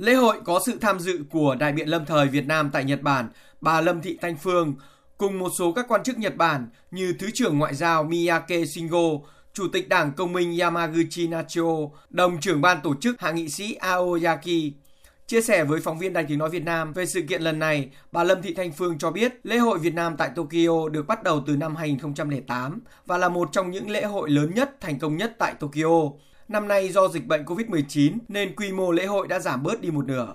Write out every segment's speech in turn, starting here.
Lễ hội có sự tham dự của đại biện lâm thời Việt Nam tại Nhật Bản, bà Lâm Thị Thanh Phương, cùng một số các quan chức Nhật Bản như Thứ trưởng Ngoại giao Miyake Shingo, Chủ tịch Đảng Công minh Yamaguchi Nacho, đồng trưởng ban tổ chức hạ nghị sĩ Aoyaki. Chia sẻ với phóng viên Đài tiếng nói Việt Nam về sự kiện lần này, bà Lâm Thị Thanh Phương cho biết lễ hội Việt Nam tại Tokyo được bắt đầu từ năm 2008 và là một trong những lễ hội lớn nhất, thành công nhất tại Tokyo. Năm nay do dịch bệnh COVID-19 nên quy mô lễ hội đã giảm bớt đi một nửa.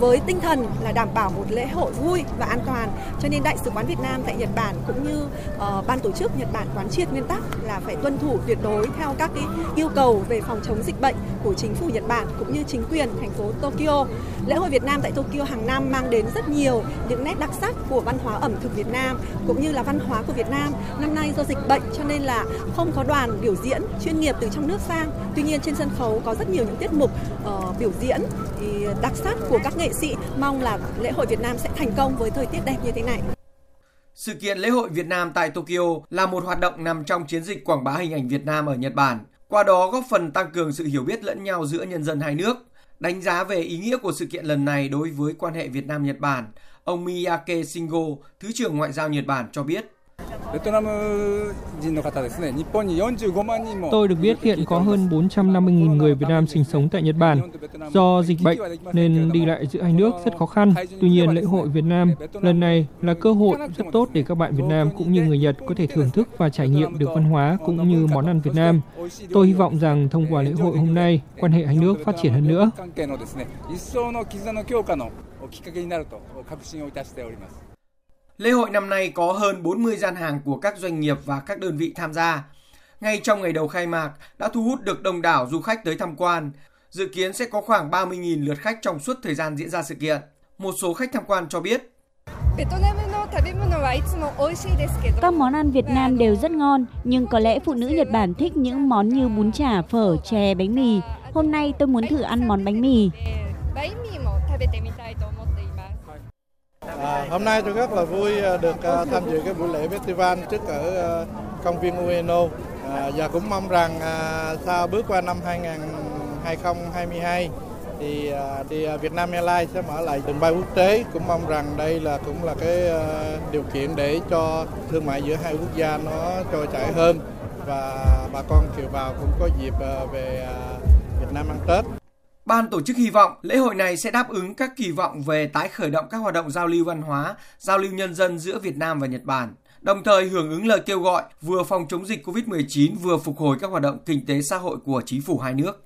Với tinh thần là đảm bảo một lễ hội vui và an toàn, cho nên Đại sứ quán Việt Nam tại Nhật Bản cũng như uh, ban tổ chức Nhật Bản quán triệt nguyên tắc là phải tuân thủ tuyệt đối theo các cái yêu cầu về phòng chống dịch bệnh của chính phủ Nhật Bản cũng như chính quyền thành phố Tokyo. Lễ hội Việt Nam tại Tokyo hàng năm mang đến rất nhiều những nét đặc sắc của văn hóa ẩm thực Việt Nam cũng như là văn hóa của Việt Nam. Năm nay do dịch bệnh cho nên là không có đoàn biểu diễn chuyên nghiệp từ trong nước sang. Tuy nhiên trên sân khấu có rất nhiều những tiết mục uh, biểu diễn thì đặc sắc của các nghệ nghệ sĩ mong là lễ hội Việt Nam sẽ thành công với thời tiết đẹp như thế này. Sự kiện lễ hội Việt Nam tại Tokyo là một hoạt động nằm trong chiến dịch quảng bá hình ảnh Việt Nam ở Nhật Bản, qua đó góp phần tăng cường sự hiểu biết lẫn nhau giữa nhân dân hai nước. Đánh giá về ý nghĩa của sự kiện lần này đối với quan hệ Việt Nam Nhật Bản, ông Miyake Shingo, Thứ trưởng Ngoại giao Nhật Bản cho biết Tôi được biết hiện có hơn 450.000 người Việt Nam sinh sống tại Nhật Bản. Do dịch bệnh nên đi lại giữa hai nước rất khó khăn. Tuy nhiên, lễ hội Việt Nam lần này là cơ hội rất tốt để các bạn Việt Nam cũng như người Nhật có thể thưởng thức và trải nghiệm được văn hóa cũng như món ăn Việt Nam. Tôi hy vọng rằng thông qua lễ hội hôm nay, quan hệ hai nước phát triển hơn nữa. Lễ hội năm nay có hơn 40 gian hàng của các doanh nghiệp và các đơn vị tham gia. Ngay trong ngày đầu khai mạc đã thu hút được đông đảo du khách tới tham quan. Dự kiến sẽ có khoảng 30.000 lượt khách trong suốt thời gian diễn ra sự kiện. Một số khách tham quan cho biết. Các món ăn Việt Nam đều rất ngon, nhưng có lẽ phụ nữ Nhật Bản thích những món như bún chả, phở, chè, bánh mì. Hôm nay tôi muốn thử ăn món bánh mì. À, hôm nay tôi rất là vui à, được à, tham dự cái buổi lễ festival trước ở à, công viên Ueno. À, và cũng mong rằng à, sau bước qua năm 2022 thì, thì Việt Nam Airlines sẽ mở lại đường bay quốc tế. Cũng mong rằng đây là cũng là cái điều kiện để cho thương mại giữa hai quốc gia nó trôi chảy hơn. Và bà con kiều bào cũng có dịp về Việt Nam ăn Tết. Ban tổ chức hy vọng lễ hội này sẽ đáp ứng các kỳ vọng về tái khởi động các hoạt động giao lưu văn hóa, giao lưu nhân dân giữa Việt Nam và Nhật Bản, đồng thời hưởng ứng lời kêu gọi vừa phòng chống dịch COVID-19 vừa phục hồi các hoạt động kinh tế xã hội của chính phủ hai nước.